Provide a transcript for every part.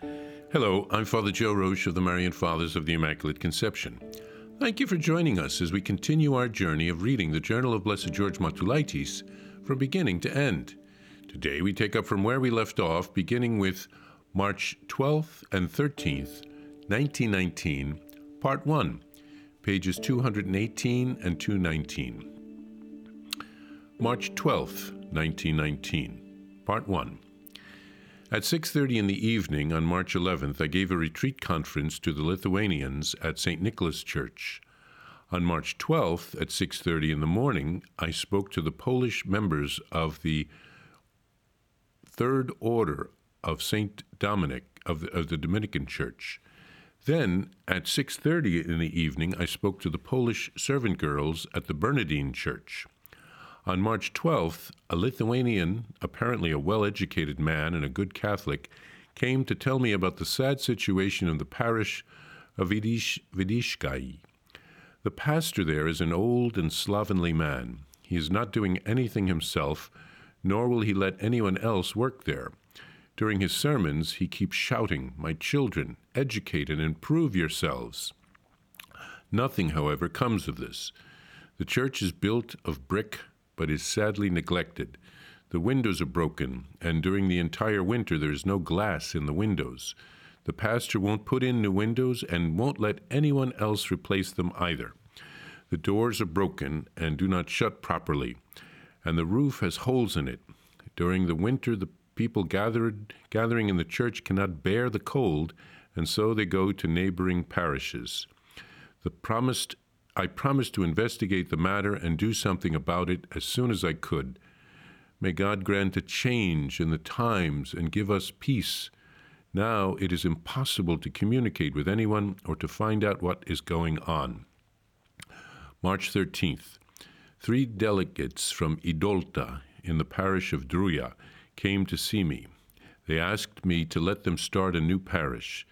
Hello, I'm Father Joe Roesch of the Marian Fathers of the Immaculate Conception. Thank you for joining us as we continue our journey of reading the Journal of Blessed George Matulaitis from beginning to end. Today we take up from where we left off, beginning with March 12th and 13th, 1919, Part 1, pages 218 and 219. March 12th, 1919, Part 1. At 6:30 in the evening on March 11th, I gave a retreat conference to the Lithuanians at St. Nicholas Church. On March 12th at 6:30 in the morning, I spoke to the Polish members of the Third Order of St. Dominic of the, of the Dominican Church. Then at 6:30 in the evening, I spoke to the Polish servant girls at the Bernardine Church. On March 12th, a Lithuanian, apparently a well educated man and a good Catholic, came to tell me about the sad situation of the parish of Vidish, Vidishkai. The pastor there is an old and slovenly man. He is not doing anything himself, nor will he let anyone else work there. During his sermons, he keeps shouting, My children, educate and improve yourselves. Nothing, however, comes of this. The church is built of brick but is sadly neglected. The windows are broken, and during the entire winter there is no glass in the windows. The pastor won't put in new windows and won't let anyone else replace them either. The doors are broken and do not shut properly, and the roof has holes in it. During the winter, the people gathered, gathering in the church cannot bear the cold, and so they go to neighboring parishes. The promised I promised to investigate the matter and do something about it as soon as I could. May God grant a change in the times and give us peace. Now it is impossible to communicate with anyone or to find out what is going on. March 13th. Three delegates from Idolta in the parish of Druya came to see me. They asked me to let them start a new parish.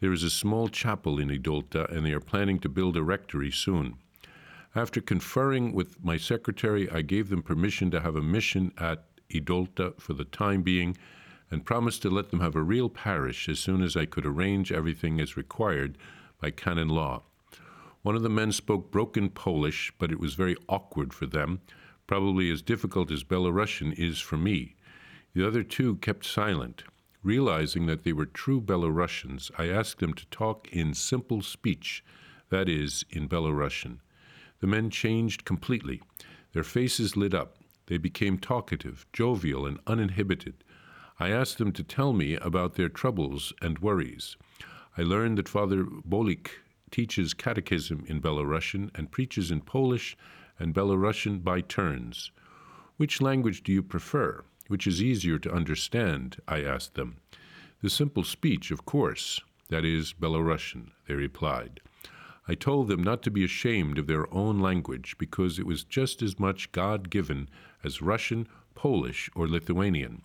There is a small chapel in Idolta, and they are planning to build a rectory soon. After conferring with my secretary, I gave them permission to have a mission at Idolta for the time being and promised to let them have a real parish as soon as I could arrange everything as required by canon law. One of the men spoke broken Polish, but it was very awkward for them, probably as difficult as Belarusian is for me. The other two kept silent. Realizing that they were true Belarusians, I asked them to talk in simple speech, that is, in Belarusian. The men changed completely. Their faces lit up. They became talkative, jovial, and uninhibited. I asked them to tell me about their troubles and worries. I learned that Father Bolik teaches catechism in Belarusian and preaches in Polish and Belarusian by turns. Which language do you prefer? Which is easier to understand? I asked them. The simple speech, of course. That is Belarusian, they replied. I told them not to be ashamed of their own language because it was just as much God given as Russian, Polish, or Lithuanian.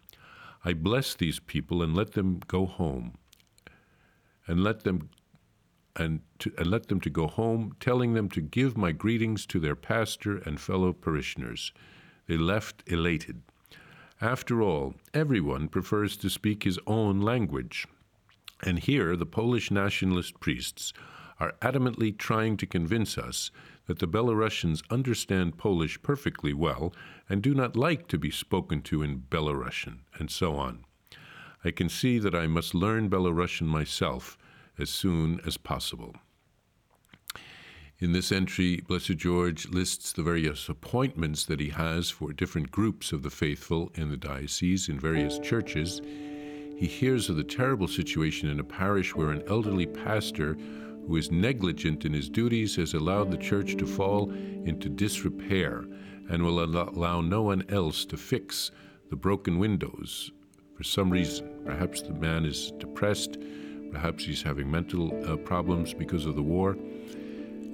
I blessed these people and let them go home. And let them and, to, and let them to go home, telling them to give my greetings to their pastor and fellow parishioners. They left elated. After all, everyone prefers to speak his own language. And here the Polish nationalist priests are adamantly trying to convince us that the Belarusians understand Polish perfectly well and do not like to be spoken to in Belarusian, and so on. I can see that I must learn Belarusian myself as soon as possible. In this entry, Blessed George lists the various appointments that he has for different groups of the faithful in the diocese in various churches. He hears of the terrible situation in a parish where an elderly pastor who is negligent in his duties, has allowed the church to fall into disrepair and will allow no one else to fix the broken windows for some reason. Perhaps the man is depressed, perhaps he's having mental uh, problems because of the war.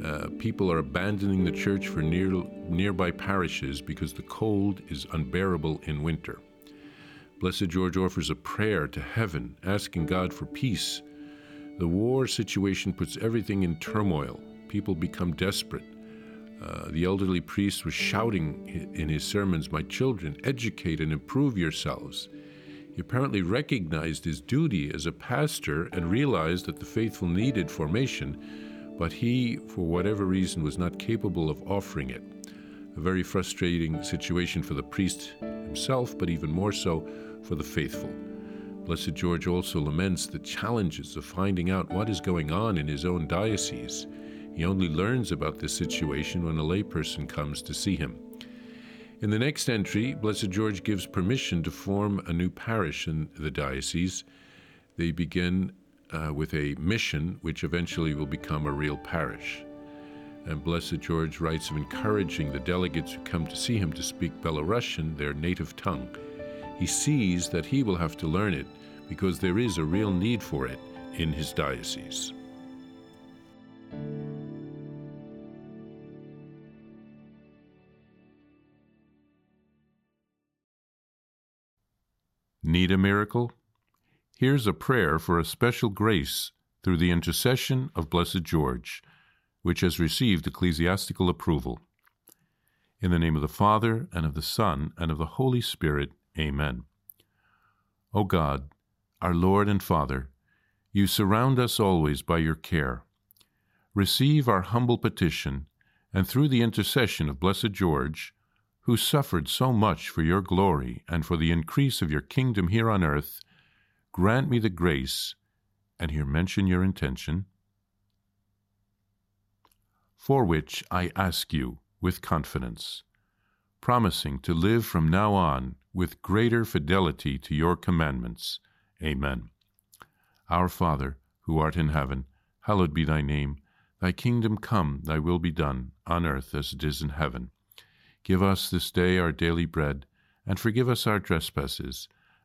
Uh, people are abandoning the church for near, nearby parishes because the cold is unbearable in winter. Blessed George offers a prayer to heaven, asking God for peace the war situation puts everything in turmoil. People become desperate. Uh, the elderly priest was shouting in his sermons, My children, educate and improve yourselves. He apparently recognized his duty as a pastor and realized that the faithful needed formation, but he, for whatever reason, was not capable of offering it. A very frustrating situation for the priest himself, but even more so for the faithful. Blessed George also laments the challenges of finding out what is going on in his own diocese. He only learns about this situation when a layperson comes to see him. In the next entry, Blessed George gives permission to form a new parish in the diocese. They begin uh, with a mission, which eventually will become a real parish. And Blessed George writes of encouraging the delegates who come to see him to speak Belarusian, their native tongue. He sees that he will have to learn it because there is a real need for it in his diocese. Need a miracle? Here's a prayer for a special grace through the intercession of Blessed George, which has received ecclesiastical approval. In the name of the Father, and of the Son, and of the Holy Spirit, Amen. O God, our Lord and Father, you surround us always by your care. Receive our humble petition, and through the intercession of Blessed George, who suffered so much for your glory and for the increase of your kingdom here on earth, grant me the grace, and here mention your intention, for which I ask you with confidence, promising to live from now on with greater fidelity to your commandments. Amen. Our Father, who art in heaven, hallowed be thy name. Thy kingdom come, thy will be done, on earth as it is in heaven. Give us this day our daily bread, and forgive us our trespasses,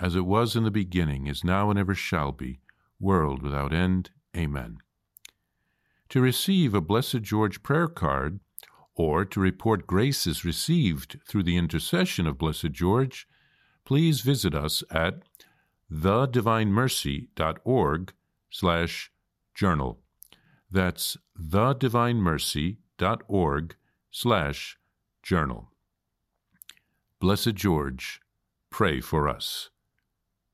as it was in the beginning, is now, and ever shall be, world without end. Amen. To receive a Blessed George prayer card, or to report graces received through the intercession of Blessed George, please visit us at thedivinemercy.org slash journal. That's thedivinemercy.org slash Journal. Blessed George, pray for us.